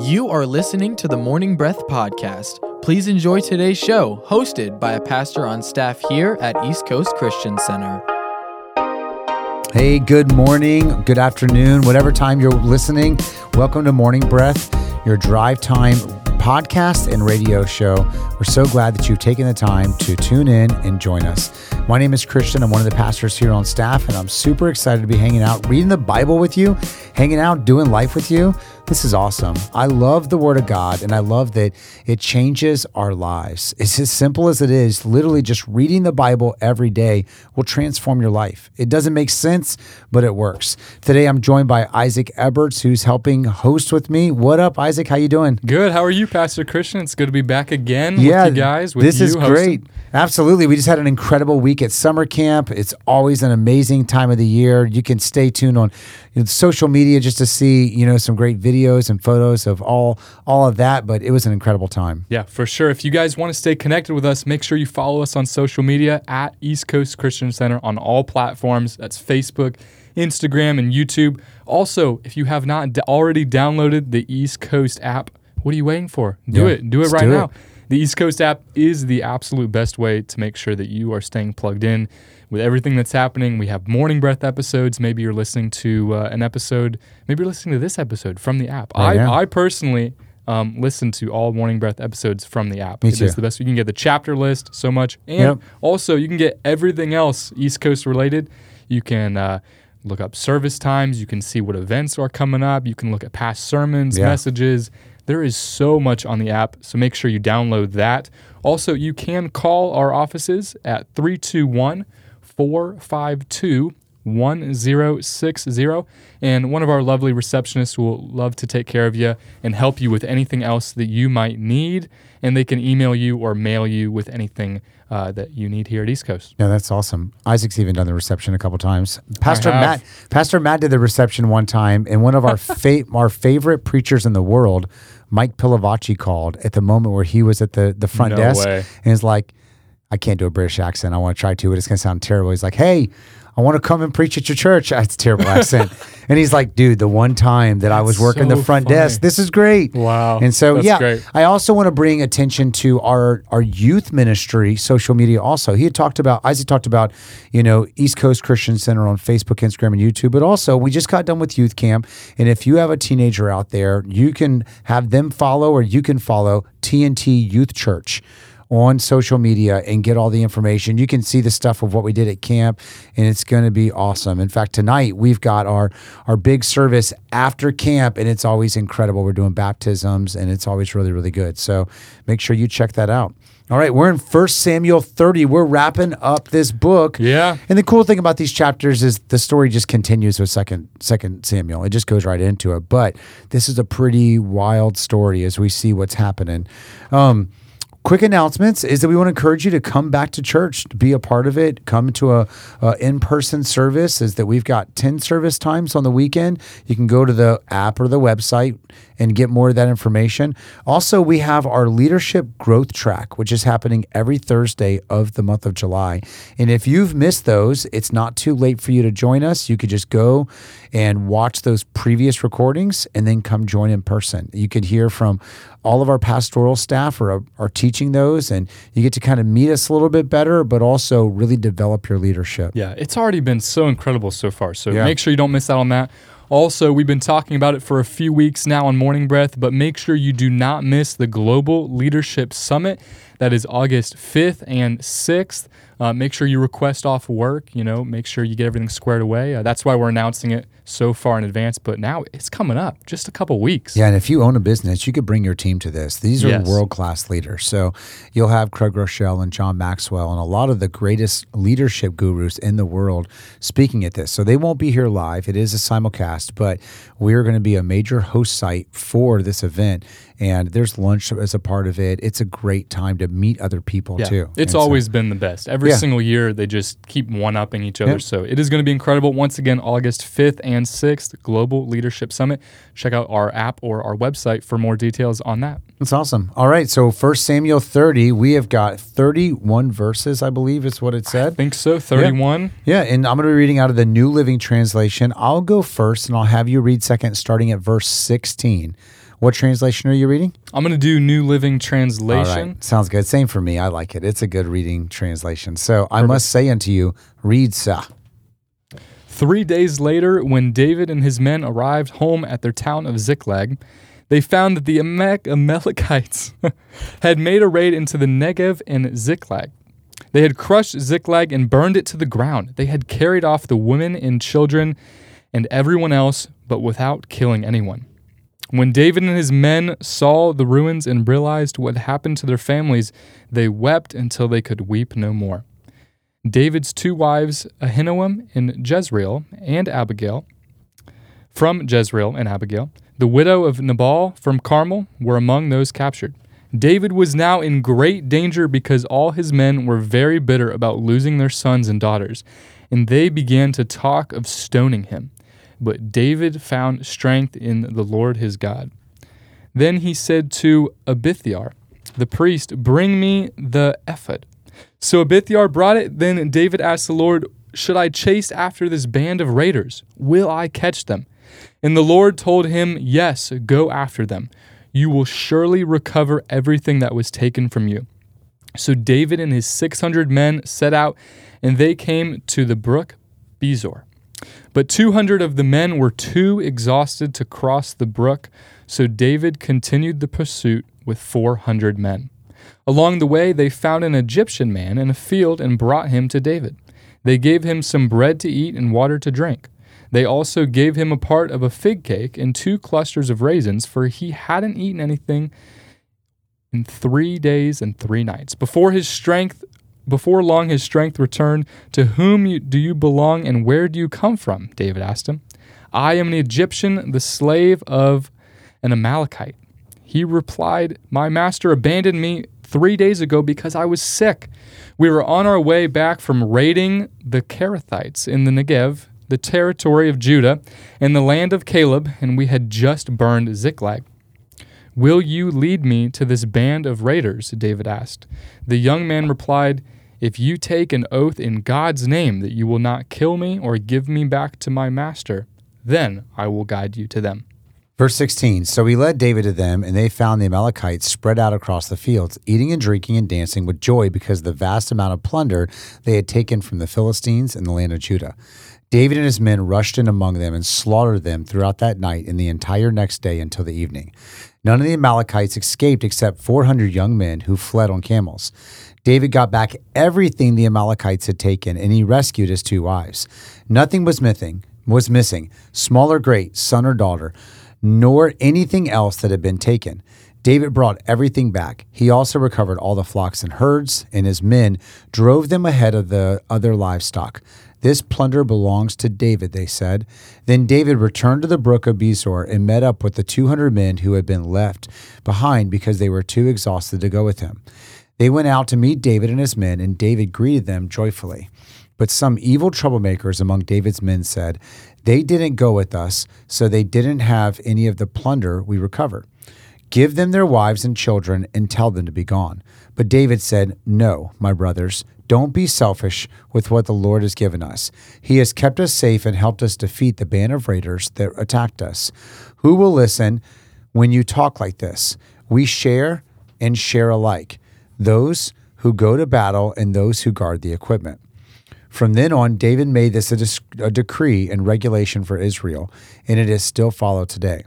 You are listening to the Morning Breath Podcast. Please enjoy today's show, hosted by a pastor on staff here at East Coast Christian Center. Hey, good morning, good afternoon, whatever time you're listening. Welcome to Morning Breath, your drive time podcast and radio show. We're so glad that you've taken the time to tune in and join us. My name is Christian. I'm one of the pastors here on staff, and I'm super excited to be hanging out, reading the Bible with you, hanging out, doing life with you. This is awesome. I love the Word of God, and I love that it changes our lives. It's as simple as it is. Literally, just reading the Bible every day will transform your life. It doesn't make sense, but it works. Today, I'm joined by Isaac Eberts, who's helping host with me. What up, Isaac? How you doing? Good. How are you, Pastor Christian? It's good to be back again yeah, with you guys. With this you is hosting. great. Absolutely. We just had an incredible week at summer camp. It's always an amazing time of the year. You can stay tuned on social media just to see, you know, some great videos and photos of all all of that, but it was an incredible time. Yeah, for sure. If you guys want to stay connected with us, make sure you follow us on social media at East Coast Christian Center on all platforms. That's Facebook, Instagram, and YouTube. Also, if you have not already downloaded the East Coast app, what are you waiting for? Do Yeah, it. Do it right do it. The East Coast app is the absolute best way to make sure that you are staying plugged in with everything that's happening. We have morning breath episodes. Maybe you're listening to uh, an episode. Maybe you're listening to this episode from the app. Right now. I, I personally um, listen to all morning breath episodes from the app. Me It too. is the best. You can get the chapter list so much, and Yep. also you can get everything else East Coast related. You can. Uh, Look up service times. You can see what events are coming up. You can look at past sermons, Yeah. messages. There is so much on the app, so make sure you download that. Also, you can call our offices at 321 452 1060, and one of our lovely receptionists will love to take care of you and help you with anything else that you might need. And they can email you or mail you with anything uh, that you need here at East Coast. Yeah, that's awesome. Isaac's even done the reception a couple times. Pastor. Matt, Pastor Matt did the reception one time, and one of our fa- our favorite preachers in the world, Mike Pilavachi, called at the moment where he was at the the front No desk, way. and he's like, "I can't do a British accent. I want to try to, but it's gonna sound terrible." He's like, "Hey." I want to come and preach at your church. That's a terrible accent. And he's like, dude, the one time that I was working the front funny. desk, this is great. Wow. And so, That's yeah, great. I also want to bring attention to our our youth ministry, social media. Also, he had talked about Isaac talked about, you know, East Coast Christian Center on Facebook, Instagram, and YouTube. But also, we just got done with youth camp, and if you have a teenager out there, you can have them follow, or you can follow TNT Youth Church on social media and get all the information. You can see the stuff of what we did at camp and it's going to be awesome. In fact, tonight we've got our our big service after camp and it's always incredible. We're doing baptisms and it's always really really good. So, make sure you check that out. All right, we're in 1 Samuel 30. We're wrapping up this book. Yeah. And the cool thing about these chapters is the story just continues with second second Samuel. It just goes right into it. But this is a pretty wild story as we see what's happening. Um, quick announcements is that we want to encourage you to come back to church, to be a part of it, come to a, a in-person service. Is that we've got 10 service times on the weekend. You can go to the app or the website and get more of that information. Also, we have our leadership growth track, which is happening every Thursday of the month of July. And if you've missed those, it's not too late for you to join us. You could just go and watch those previous recordings and then come join in person. You could hear from all of our pastoral staff are, are teaching those, and you get to kind of meet us a little bit better, but also really develop your leadership. Yeah, it's already been so incredible so far. So Yeah. make sure you don't miss out on that. Also, we've been talking about it for a few weeks now on Morning Breath, but make sure you do not miss the Global Leadership Summit. That is August 5th and 6th. Uh, make sure you request off work, you know, make sure you get everything squared away. Uh, that's why we're announcing it so far in advance, but now it's coming up, just a couple weeks. Yeah, and if you own a business, you could bring your team to this. These are Yes. world class leaders. So you'll have Craig Groeschel and John Maxwell and a lot of the greatest leadership gurus in the world speaking at this. So they won't be here live. It is a simulcast, but we're going to be a major host site for this event. And there's lunch as a part of it. It's a great time to meet other people Yeah, too. It's And so- always been the best. Every Yeah. single year, they just keep one upping each other. Yep. So it is going to be incredible. Once again, August 5th and and 6th Global Leadership Summit. Check out our app or our website for more details on that. That's awesome. All right, so First Samuel 30, we have got 31 verses, I believe is what it said. I think so. 31. Yeah, and I'm going to be reading out of the New Living Translation. I'll go first and I'll have you read second starting at verse 16. What translation are you reading? I'm going to do New Living Translation. right. Sounds good. Same for me. I like it. It's a good reading translation. So I must say unto you, read sa. Three days later, when David and his men arrived home at their town of Ziklag, they found that the Amalek- Amalekites had made a raid into the Negev and Ziklag. They had crushed Ziklag and burned it to the ground. They had carried off the women and children and everyone else, but without killing anyone. When David and his men saw the ruins and realized what happened to their families, they wept until they could weep no more. David's two wives, Ahinoam and Jezreel, and Abigail, from Jezreel and Abigail, the widow of Nabal from Carmel, were among those captured. David was now in great danger because all his men were very bitter about losing their sons and daughters, and they began to talk of stoning him. But David found strength in the Lord his God. Then he said to Abiathar, the priest, Bring me the ephod. So Abiathar brought it. Then David asked the Lord, Should I chase after this band of raiders? Will I catch them? And the Lord told him, Yes, go after them. You will surely recover everything that was taken from you. So David and his 600 men set out, and they came to the brook Besor. But 200 of the men were too exhausted to cross the brook, so David continued the pursuit with 400 men. Along the way, they found an Egyptian man in a field and brought him to David. They gave him some bread to eat and water to drink. They also gave him a part of a fig cake and two clusters of raisins, for he hadn't eaten anything in three days and three nights. Before his strength, before long, his strength returned. To whom do you belong, and where do you come from? David asked him. I am an Egyptian, the slave of an Amalekite. He replied, My master abandoned me three days ago because I was sick. We were on our way back from raiding the Kerethites in the Negev, the territory of Judah, and the land of Caleb, and we had just burned Ziklag. Will you lead me to this band of raiders? David asked. The young man replied, If you take an oath in God's name that you will not kill me or give me back to my master, then I will guide you to them. Verse 16 So he led David to them, and they found the Amalekites spread out across the fields, eating and drinking and dancing with joy because of the vast amount of plunder they had taken from the Philistines in the land of Judah. David and his men rushed in among them and slaughtered them throughout that night and the entire next day until the evening. None of the Amalekites escaped except 400 young men who fled on camels. David got back everything the Amalekites had taken, and he rescued his two wives. Nothing was missing, was missing, small or great, son or daughter, nor anything else that had been taken. David brought everything back. He also recovered all the flocks and herds, and his men drove them ahead of the other livestock. This plunder belongs to David, they said. Then David returned to the brook of Besor and met up with the 200 men who had been left behind because they were too exhausted to go with him. They went out to meet David and his men, and David greeted them joyfully. But some evil troublemakers among David's men said, They didn't go with us, so they didn't have any of the plunder we recovered. Give them their wives and children and tell them to be gone. But David said, No, my brothers, don't be selfish with what the Lord has given us. He has kept us safe and helped us defeat the band of raiders that attacked us. Who will listen when you talk like this? We share and share alike those who go to battle and those who guard the equipment. From then on, David made this a, dis- a decree and regulation for Israel, and it is still followed today.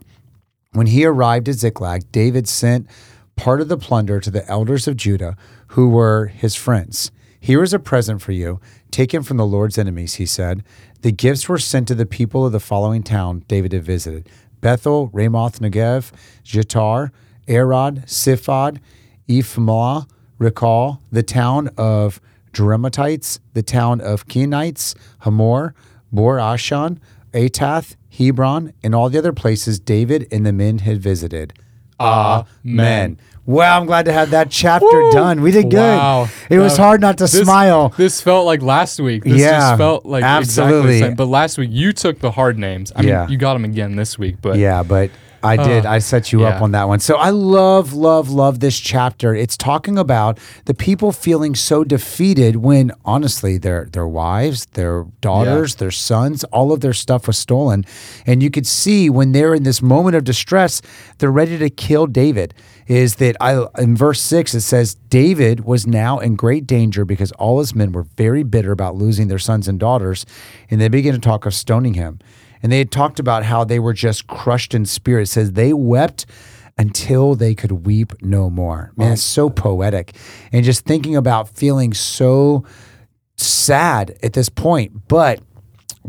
When he arrived at Ziklag, David sent part of the plunder to the elders of Judah, who were his friends. Here is a present for you, taken from the Lord's enemies, he said. The gifts were sent to the people of the following town David had visited Bethel, Ramoth Negev, Jitar, Arad, Siphod, Ephmah, Racal, the town of Jeremites, the town of Kenites, Hamor, Bor Ashan, Atath, Hebron, and all the other places David and the men had visited. Amen. Well, I'm glad to have that chapter Woo! done. We did good. Wow. It was Uh, hard not to This- smile. This felt like last week. This Yeah, just felt like exactly absolutely. the same. But last week you took the hard names. I Yeah. mean, you got them again this week. But Yeah, but I did. I set you up yeah. on that one. So I love, love, love this chapter. It's talking about the people feeling so defeated when honestly their their wives, their daughters, their sons, all of their stuff was stolen. And you could see when they're in this moment of distress, they're ready to kill David. Is that I in verse six it says David was now in great danger because all his men were very bitter about losing their sons and daughters, and they began to talk of stoning him. And they had talked about how they were just crushed in spirit. It says they wept until they could weep no more. Man, it's so poetic. And just thinking about feeling so sad at this point, but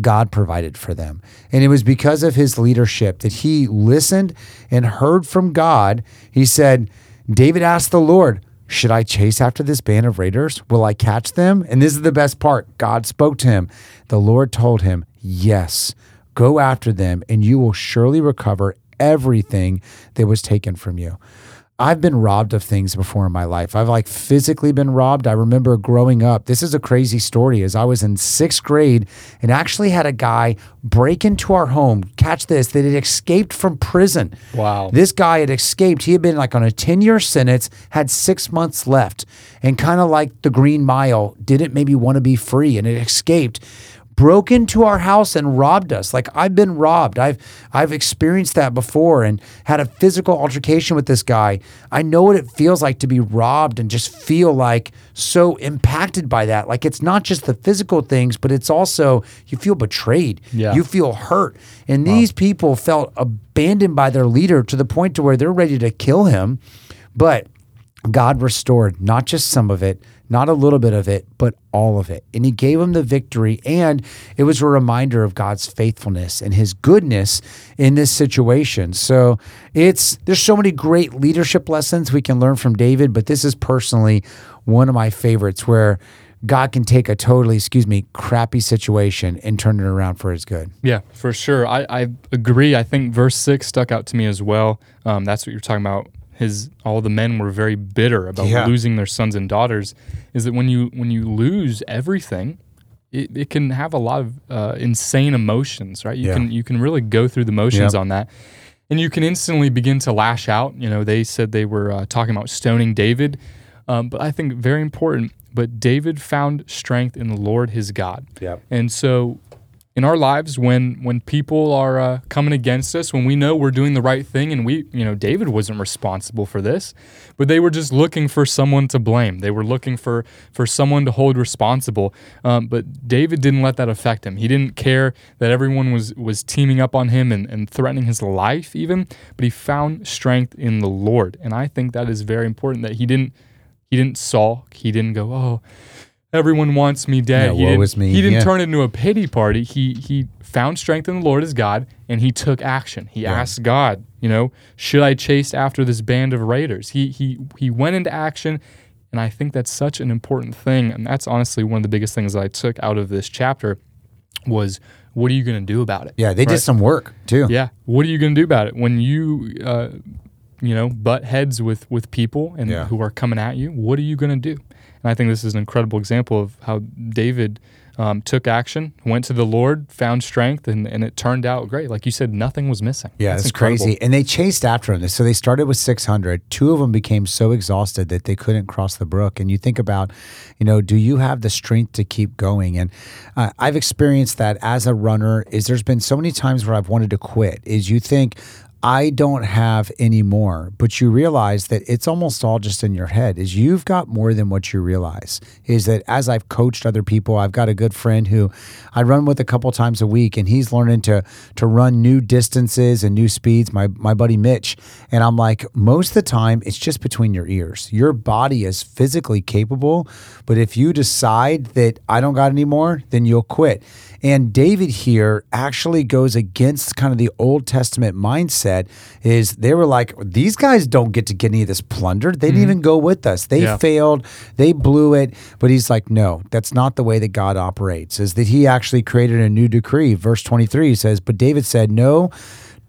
God provided for them. And it was because of his leadership that he listened and heard from God. He said, David asked the Lord, Should I chase after this band of raiders? Will I catch them? And this is the best part God spoke to him. The Lord told him, Yes, go after them, and you will surely recover everything that was taken from you. I've been robbed of things before in my life. I've like physically been robbed. I remember growing up. This is a crazy story. As I was in sixth grade and actually had a guy break into our home. Catch this, that had escaped from prison. Wow. This guy had escaped. He had been like on a 10 year sentence, had six months left, and kind of like the Green Mile, didn't maybe want to be free and it escaped broke into our house and robbed us. Like I've been robbed. I've I've experienced that before and had a physical altercation with this guy. I know what it feels like to be robbed and just feel like so impacted by that. Like it's not just the physical things, but it's also you feel betrayed. Yeah. You feel hurt. And these people felt abandoned by their leader to the point to where they're ready to kill him. But God restored not just some of it, not a little bit of it, but all of it. And he gave him the victory. And it was a reminder of God's faithfulness and his goodness in this situation. So it's there's so many great leadership lessons we can learn from David, but this is personally one of my favorites where God can take a totally, excuse me, crappy situation and turn it around for his good. Yeah, for sure. I, I agree. I think verse six stuck out to me as well. Um, that's what you're talking about. His all the men were very bitter about Yeah. losing their sons and daughters. Is that when you when you lose everything, it, it can have a lot of uh, insane emotions, right? You Yeah. can you can really go through the motions Yep. on that, and you can instantly begin to lash out. You know, they said they were uh, talking about stoning David, um, but I think very important. But David found strength in the Lord his God. Yep. And so in our lives when when people are uh, coming against us when we know we're doing the right thing and we you know David wasn't responsible for this but they were just looking for someone to blame. They were looking for for someone to hold responsible. Um, but David didn't let that affect him. He didn't care that everyone was was teaming up on him and, and threatening his life even but he found strength in the Lord. And I think that is very important that he didn't he didn't sulk. He didn't go oh everyone wants me dead. Yeah, he didn't, me. He didn't Yeah. turn it into a pity party. He he found strength in the Lord as God, and he took action. He asked God, you know, should I chase after this band of raiders? He he he went into action, and I think that's such an important thing. And that's honestly one of the biggest things that I took out of this chapter was what are you going to do about it? Yeah, they did some work too. Yeah. What are you going to do about it when you, uh, you know, butt heads with with people and Yeah. who are coming at you? What are you going to do? And I think this is an incredible example of how David um, took action, went to the Lord, found strength, and, and it turned out great. Like you said, nothing was missing. Yeah, That's incredible. crazy. And they chased after him. So they started with 600. Two of them became so exhausted that they couldn't cross the brook. And you think about, you know, do you have the strength to keep going? And uh, I've experienced that as a runner. Is there's been so many times where I've wanted to quit. Is you think I don't have any more, but you realize that it's almost all just in your head. Is you've got more than what you realize. Is that as I've coached other people, I've got a good friend who I run with a couple times a week, and he's learning to to run new distances and new speeds. My my buddy Mitch, and I'm like, most of the time it's just between your ears. Your body is physically capable, but if you decide that I don't got any more, then you'll quit. And David here actually goes against kind of the Old Testament mindset is they were like, these guys don't get to get any of this plunder. They didn't mm-hmm. even go with us. They Yeah. failed. They blew it. But he's like, no, that's not the way that God operates, is that he actually created a new decree. Verse 23 says, but David said, no,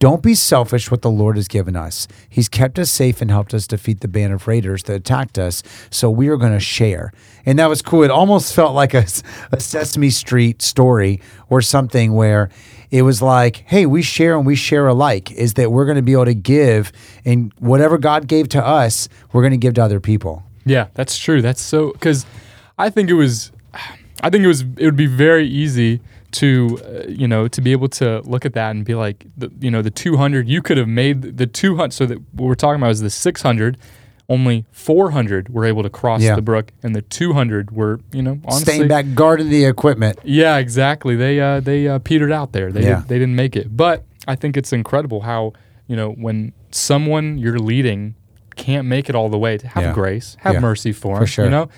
Don't be selfish what the Lord has given us. He's kept us safe and helped us defeat the band of raiders that attacked us. So we are going to share. And that was cool. It almost felt like a, a Sesame Street story or something where it was like, hey, we share and we share alike, is that we're going to be able to give and whatever God gave to us, we're going to give to other people. Yeah, that's true. That's so because I think it was, I think it was it would be very easy to uh, you know to be able to look at that and be like the, you know the 200 you could have made the 200 so that what we're talking about is the 600 only 400 were able to cross Yeah. the brook and the 200 were you know honestly Staying back, guarding the equipment. yeah exactly they uh, they uh, petered out there they Yeah. did, they didn't make it but I think it's incredible how you know when someone you're leading can't make it all the way to have Yeah. grace have mercy for For them sure. you know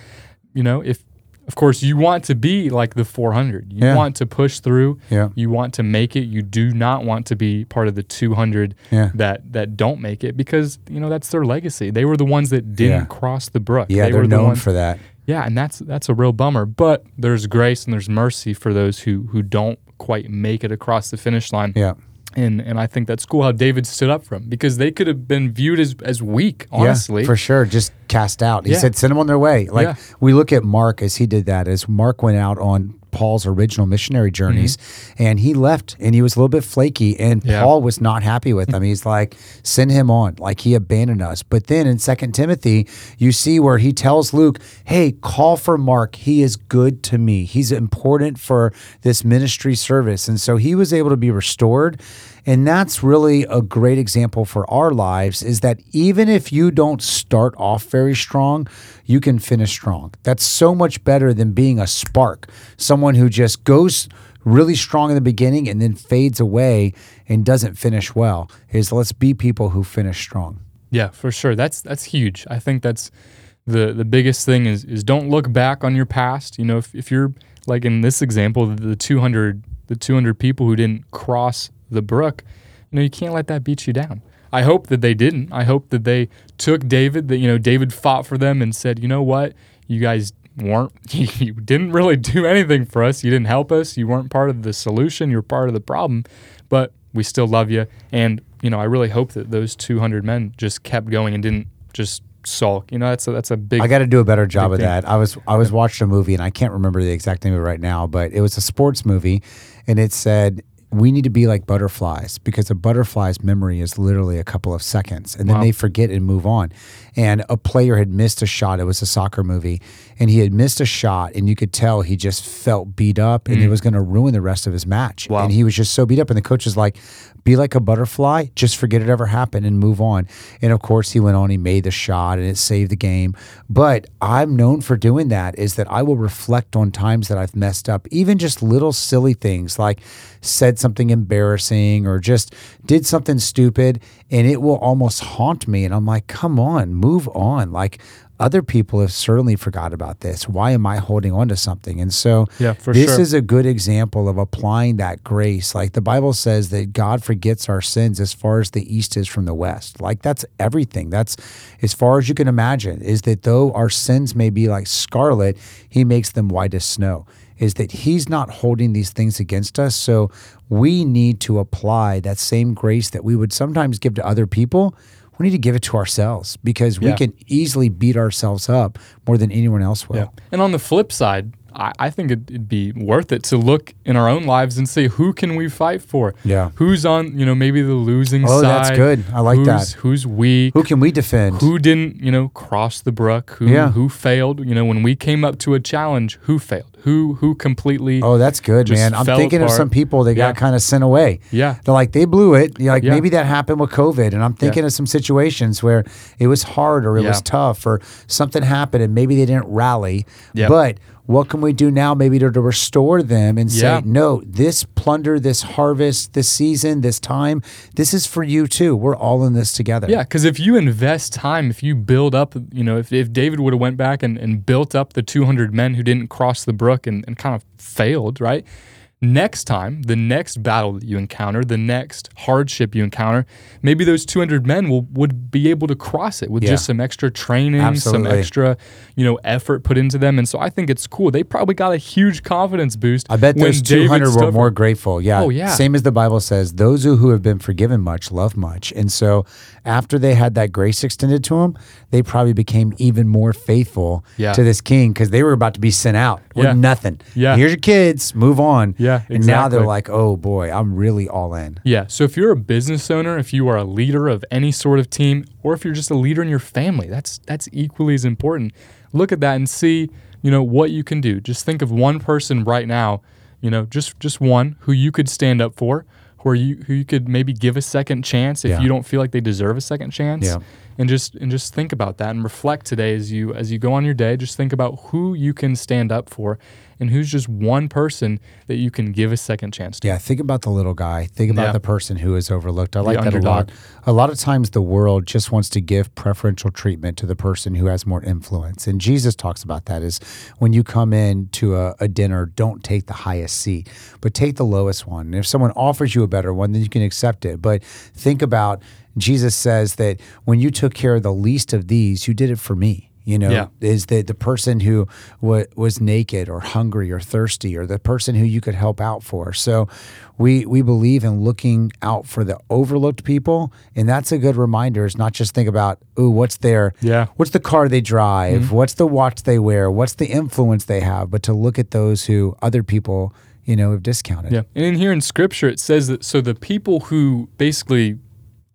you know if of course you want to be like the 400 you Yeah. want to push through Yeah. you want to make it you do not want to be part of the 200 Yeah. that that don't make it because you know that's their legacy they were the ones that didn't cross the brook Yeah, they they're were the known ones for that. yeah and that's that's a real bummer but there's grace and there's mercy for those who who don't quite make it across the finish line Yeah. And and I think that's cool how David stood up for him because they could have been viewed as as weak honestly Yeah, for sure. Just cast out. He Yeah. said, send them on their way. Like Yeah. we look at Mark as he did that, as Mark went out on Paul's original missionary journeys and he left and he was a little bit flaky and Mm-hmm. Yeah. Paul was not happy with him. He's like, send him on. Like he abandoned us. But then in Second Timothy, you see where he tells Luke, hey, call for Mark. He is good to me. He's important for this ministry service. And so he was able to be restored. And that's really a great example for our lives is that even if you don't start off very strong, you can finish strong. That's so much better than being a spark, someone who just goes really strong in the beginning and then fades away and doesn't finish well. Is let's be people who finish strong. Yeah, for sure. That's that's huge. I think that's the the biggest thing is is don't look back on your past. You know, if, if you're like in this example, the, the 200 the 200 people who didn't cross the brook, you know, you can't let that beat you down. I hope that they didn't. I hope that they took David, that you know, David fought for them and said, "You know what? You guys weren't you didn't really do anything for us. You didn't help us. You weren't part of the solution. You're part of the problem, but we still love you." And you know, I really hope that those 200 men just kept going and didn't just sulk. You know, that's a, that's a big I got to do a better job of thing. that. I was I was watching a movie and I can't remember the exact name of it right now, but it was a sports movie, and it said we need to be like butterflies because a butterfly's memory is literally a couple of seconds, and then Wow. they forget and move on. And a player had missed a shot. It was a soccer movie, and he had missed a shot, and you could tell he just felt beat up, and it was going to ruin the rest of his match. Mm. Wow. And he was just so beat up, and the coach was like, "Be like a butterfly, just forget it ever happened and move on." And of course, he went on. He made the shot, and it saved the game. But I'm known for doing that. Is that I will reflect on times that I've messed up, even just little silly things like said something embarrassing or just did something stupid, and it will almost haunt me. And I'm like, "Come on, move on." Like. Other people have certainly forgot about this. Why am I holding on to something? And so, Yeah, for this sure. is a good example of applying that grace. Like the Bible says that God forgets our sins as far as the east is from the west. Like that's everything. That's as far as you can imagine, is that though our sins may be like scarlet, he makes them white as snow. Is that he's not holding these things against us. So we need to apply that same grace that we would sometimes give to other people. We need to give it to ourselves because we Yeah. can easily beat ourselves up more than anyone else will. Yeah. And on the flip side, I, I think it'd, it'd be worth it to look in our own lives and say, who can we fight for? Yeah. Who's on, you know, maybe the losing Oh, side? Oh, that's good. I like who's, that. Who's weak? Who can we defend? Who didn't, you know, cross the brook? Who Yeah. who failed? You know, when we came up to a challenge, who failed? Who who completely? Oh, that's good, man. I'm thinking of some people that Yeah. got kind of sent away. Yeah. They're like, they blew it. You're like, Yeah. maybe that happened with COVID. And I'm thinking of some situations where it was hard or it was tough or something happened and maybe they didn't rally. Yeah. But what can we do now maybe to, to restore them and say, Yeah. no, this plunder, this harvest, this season, this time, this is for you too. We're all in this together. Yeah, because if you invest time, if you build up, you know, if, if David would have went back and, and built up the 200 men who didn't cross the brook and, and kind of failed, right? next time, the next battle that you encounter, the next hardship you encounter, maybe those 200 men will would be able to cross it with Yeah. just some extra training, Absolutely. some extra, you know, effort put into them. And so I think it's cool. They probably got a huge confidence boost. I bet those David 200 were stood more grateful. Yeah. Oh, yeah. Same as the Bible says, those who have been forgiven much love much. And so after they had that grace extended to them, they probably became even more faithful Yeah. to this king because they were about to be sent out with Yeah. nothing. Yeah. Here's your kids, move on. Yeah, And now they're like, oh boy, I'm really all in. Yeah. So if you're a business owner, if you are a leader of any sort of team, or if you're just a leader in your family, that's that's equally as important. Look at that and see, you know, what you can do. Just think of one person right now, you know, just just one who you could stand up for, where you who you could maybe give a second chance if Yeah. you don't feel like they deserve a second chance. Yeah. And just and just think about that and reflect today as you as you go on your day. Just think about who you can stand up for, and who's just one person that you can give a second chance to. Yeah, think about the little guy. Think about Yeah. the person who is overlooked. I like that a lot. A lot of times the world just wants to give preferential treatment to the person who has more influence. And Jesus talks about that is when you come in to a, a dinner, don't take the highest seat, but take the lowest one. And if someone offers you a better one, then you can accept it. But think about Jesus says that when you took care of the least of these, you did it for me. You know, Yeah. is the the person who wa was naked or hungry or thirsty or the person who you could help out for. So we we believe in looking out for the overlooked people, and that's a good reminder. Is not just think about ooh, what's their Yeah. what's the car they drive, mm-hmm. what's the watch they wear, what's the influence they have, but to look at those who other people you know have discounted. Yeah. And in here in scripture, it says that so the people who basically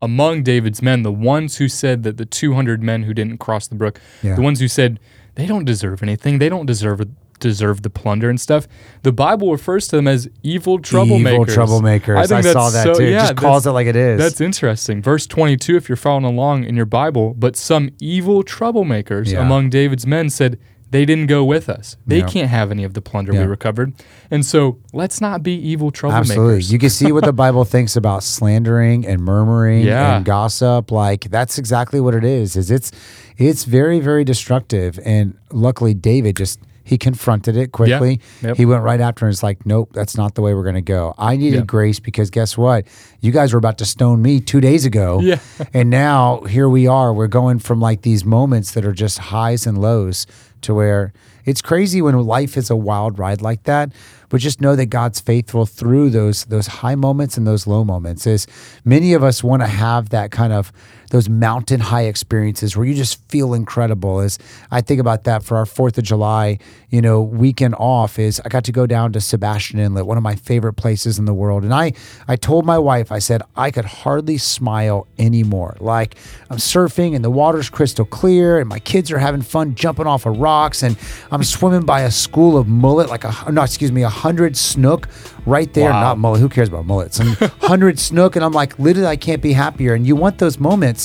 among David's men, the ones who said that the 200 men who didn't cross the brook, Yeah. the ones who said they don't deserve anything, they don't deserve deserve the plunder and stuff. The Bible refers to them as evil troublemakers. Evil troublemakers. I, think saw that so- too. yeah, just calls it like it is. That's interesting. Verse 22, if you're following along in your Bible, but some evil troublemakers Yeah. among David's men said, they didn't go with us. They Yeah. can't have any of the plunder we recovered. And so let's not be evil troublemakers. Absolutely. You can see what the Bible thinks about slandering and murmuring Yeah. and gossip. Like that's exactly what it is. Is it's it's very, very destructive. And luckily David just he confronted it quickly. Yep. He went right after and it's like, nope, that's not the way we're gonna go. I needed Yeah. grace because guess what? You guys were about to stone me two days ago. Yeah. and now here we are. We're going from like these moments that are just highs and lows to where it's crazy when life is a wild ride like that. But just know that God's faithful through those those high moments and those low moments. Is many of us want to have that kind of those mountain high experiences where you just feel incredible. As I think about that for our Fourth of July, you know, weekend off, is I got to go down to Sebastian Inlet, one of my favorite places in the world, and I I told my wife, I said I could hardly smile anymore. Like I'm surfing and the water's crystal clear, and my kids are having fun jumping off of rocks, and I'm swimming by a school of mullet, like a no, excuse me, a hundred snook right there. Wow. Not mullet. Who cares about mullets? And hundred snook, and I'm like, literally, I can't be happier. And you want those moments,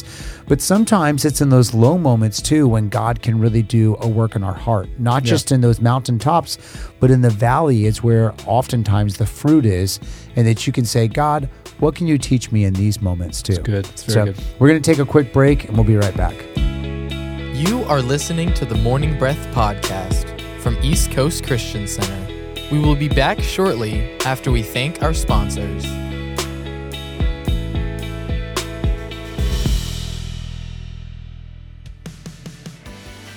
but sometimes it's in those low moments too when God can really do a work in our heart, not just in those mountaintops, but in the valley. It's where oftentimes the fruit is, and that you can say, God, what can you teach me in these moments too? good. It's so good. we're gonna take a quick break, and we'll be right back. You are listening to the Morning Breath podcast from East Coast Christian Center. We will be back shortly after we thank our sponsors.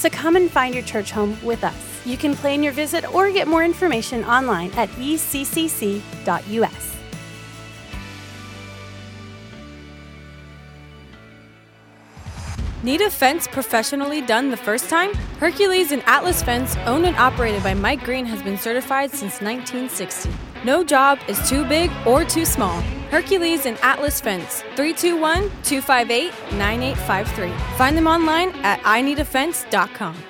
So come and find your church home with us. You can plan your visit or get more information online at eccc.us. Need a fence professionally done the first time? Hercules and Atlas Fence, owned and operated by Mike Green, has been certified since 1960. No job is too big or too small. Hercules and Atlas Fence, 321 258 9853. Find them online at ineedafence.com.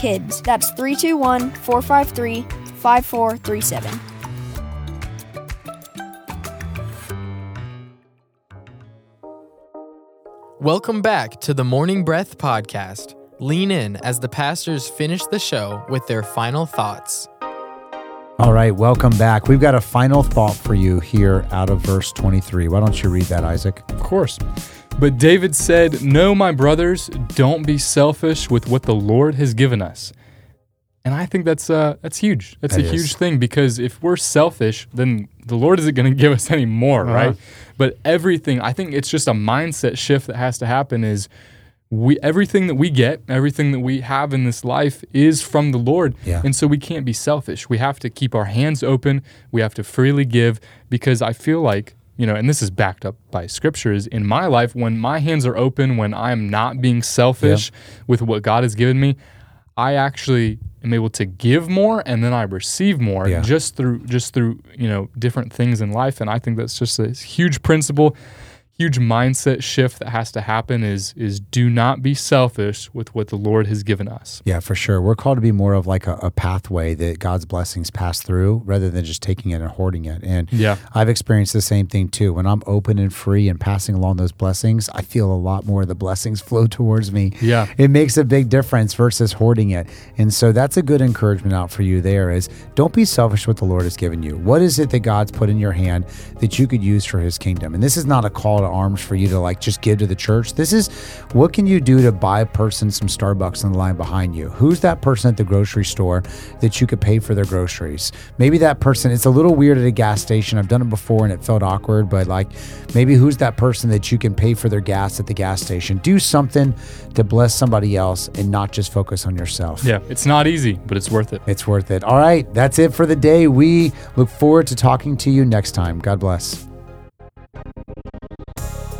KIDS. That's 321 453 5437. Welcome back to the Morning Breath Podcast. Lean in as the pastors finish the show with their final thoughts. All right, welcome back. We've got a final thought for you here out of verse 23. Why don't you read that, Isaac? Of course. But David said, No, my brothers, don't be selfish with what the Lord has given us. And I think that's uh, that's huge. That's That a is. huge thing because if we're selfish, then the Lord isn't going to give us any more, Uh-huh. right? But everything, I think it's just a mindset shift that has to happen. Is we everything that we get, everything that we have in this life is from the Lord, Yeah. and so we can't be selfish. We have to keep our hands open. We have to freely give because I feel like you know, and this is backed up by scriptures in my life. When my hands are open, when I'm not being selfish with what God has given me, I actually am able to give more and then I receive more Yeah. just through just through, you know, different things in life. And I think that's just a huge principle, huge mindset shift that has to happen is is do not be selfish with what the Lord has given us. Yeah, for sure. We're called to be more of like a, a pathway that God's blessings pass through rather than just taking it and hoarding it. And Yeah. I've experienced the same thing too. When I'm open and free and passing along those blessings, I feel a lot more of the blessings flow towards me. Yeah. It makes a big difference versus hoarding it. And so that's a good encouragement out for you there is don't be selfish what the Lord has given you. What is it that God's put in your hand that you could use for his kingdom? And this is not a call to arms for you to like just give to the church. This is what can you do to buy a person some Starbucks in the line behind you? Who's that person at the grocery store that you could pay for their groceries? Maybe that person, it's a little weird at a gas station. I've done it before and it felt awkward, but like maybe who's that person that you can pay for their gas at the gas station? Do something to bless somebody else and not just focus on yourself. Yeah, it's not easy, but it's worth it. It's worth it. All right, that's it for the day. We look forward to talking to you next time. God bless.